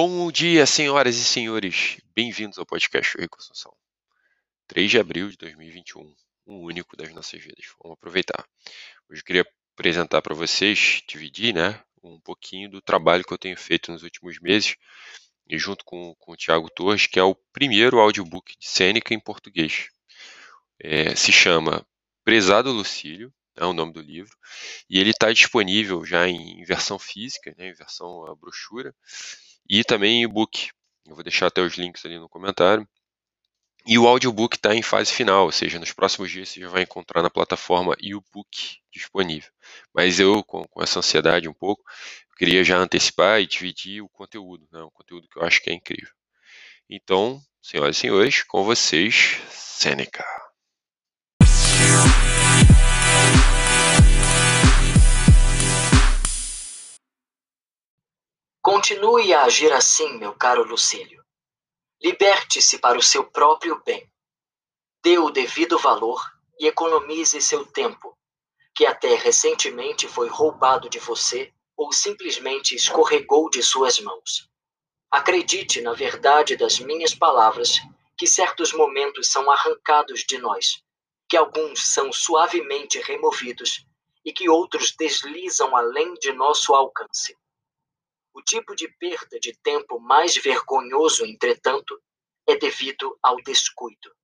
Bom dia, senhoras e senhores. Bem-vindos ao podcast Reconstrução. 3 de abril de 2021, o único das nossas vidas. Vamos aproveitar. Hoje eu queria apresentar para vocês, dividir, né, um pouquinho do trabalho que eu tenho feito nos últimos meses, e junto com, com o Tiago Torres, que é o primeiro audiobook de Sêneca em português. É, se chama Prezado Lucílio, é o nome do livro, e ele está disponível já em, versão física, né, em versão a brochura, e também e-book. Eu vou deixar até os links ali no comentário. E o audiobook está em fase final, ou seja, nos próximos dias você já vai encontrar na plataforma e o book disponível. Mas eu, com, com, essa ansiedade um pouco, queria já antecipar e dividir o conteúdo, né? um conteúdo que eu acho que é incrível. Então, senhoras e senhores, com vocês, Sêneca. Continue a agir assim, meu caro Lucílio. Liberte-se para o seu próprio bem. Dê o devido valor e economize seu tempo, que até recentemente foi roubado de você ou simplesmente escorregou de suas mãos. Acredite na verdade das minhas palavras, que certos momentos são arrancados de nós, que alguns são suavemente removidos e que outros deslizam além de nosso alcance. O tipo de perda de tempo mais vergonhoso, entretanto, é devido ao descuido.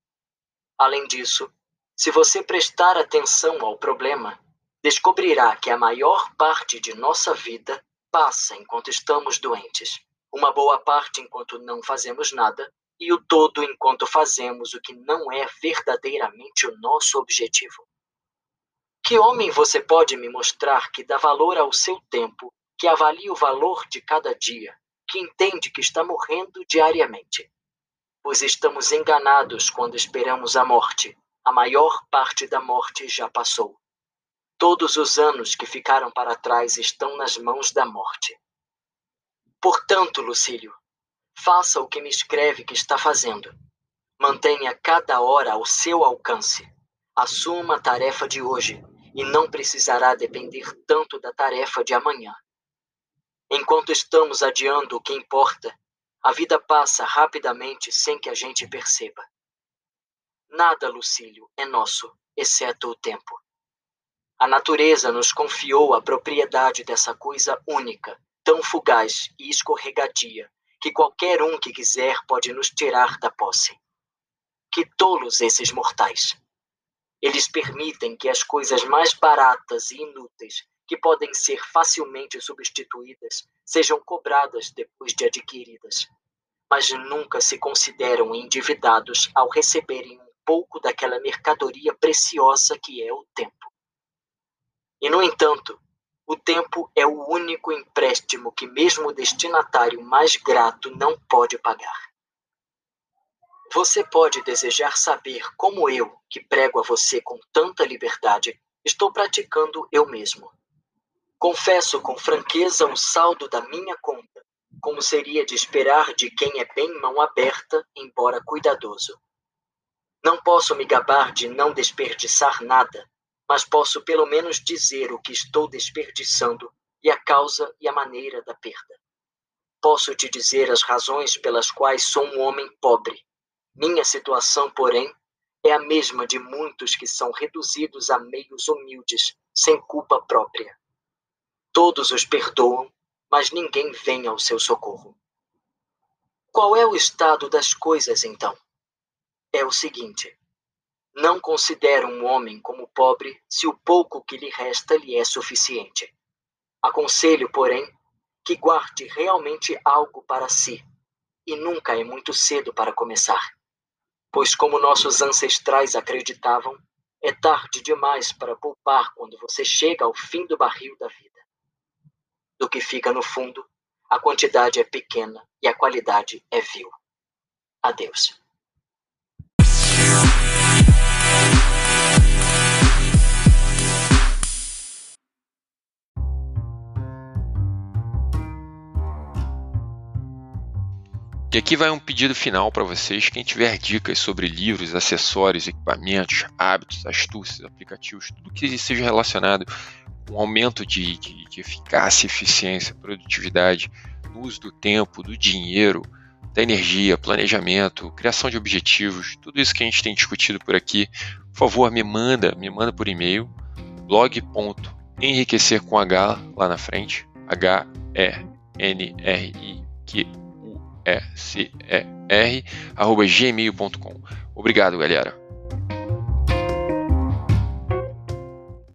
Além disso, se você prestar atenção ao problema, descobrirá que a maior parte de nossa vida passa enquanto estamos doentes, uma boa parte enquanto não fazemos nada e o todo enquanto fazemos o que não é verdadeiramente o nosso objetivo. Que homem você pode me mostrar que dá valor ao seu tempo que avalia o valor de cada dia, que entende que está morrendo diariamente. Pois estamos enganados quando esperamos a morte. A maior parte da morte já passou. Todos os anos que ficaram para trás estão nas mãos da morte. Portanto, Lucílio, faça o que me escreve que está fazendo. Mantenha cada hora ao seu alcance. Assuma a tarefa de hoje e não precisará depender tanto da tarefa de amanhã. Enquanto estamos adiando o que importa, a vida passa rapidamente sem que a gente perceba. Nada, Lucílio, é nosso, exceto o tempo. A natureza nos confiou a propriedade dessa coisa única, tão fugaz e escorregadia, que qualquer um que quiser pode nos tirar da posse. Que tolos esses mortais! Eles permitem que as coisas mais baratas e inúteis que podem ser facilmente substituídas, sejam cobradas depois de adquiridas, mas nunca se consideram endividados ao receberem um pouco daquela mercadoria preciosa que é o tempo. E, no entanto, o tempo é o único empréstimo que mesmo o destinatário mais grato não pode pagar. Você pode desejar saber como eu, que prego a você com tanta liberdade, estou praticando eu mesmo. Confesso com franqueza o saldo da minha conta, como seria de esperar de quem é bem mão aberta, embora cuidadoso. Não posso me gabar de não desperdiçar nada, mas posso pelo menos dizer o que estou desperdiçando e a causa e a maneira da perda. Posso te dizer as razões pelas quais sou um homem pobre. Minha situação, porém, é a mesma de muitos que são reduzidos a meios humildes, sem culpa própria. Todos os perdoam, mas ninguém vem ao seu socorro. Qual é o estado das coisas, então? É o seguinte: não considera um homem como pobre se o pouco que lhe resta lhe é suficiente. Aconselho, porém, que guarde realmente algo para si, e nunca é muito cedo para começar. Pois, como nossos ancestrais acreditavam, é tarde demais para poupar quando você chega ao fim do barril da vida do que fica no fundo, a quantidade é pequena e a qualidade é vil. Adeus. E aqui vai um pedido final para vocês. Quem tiver dicas sobre livros, acessórios, equipamentos, hábitos, astúcias, aplicativos, tudo que seja relacionado com aumento de, de, de eficácia, eficiência, produtividade no uso do tempo, do dinheiro, da energia, planejamento, criação de objetivos, tudo isso que a gente tem discutido por aqui, por favor, me manda, me manda por e-mail blog.enriquecer com H lá na frente, H E N R I Q U E C E R arroba gmail.com. Obrigado, galera.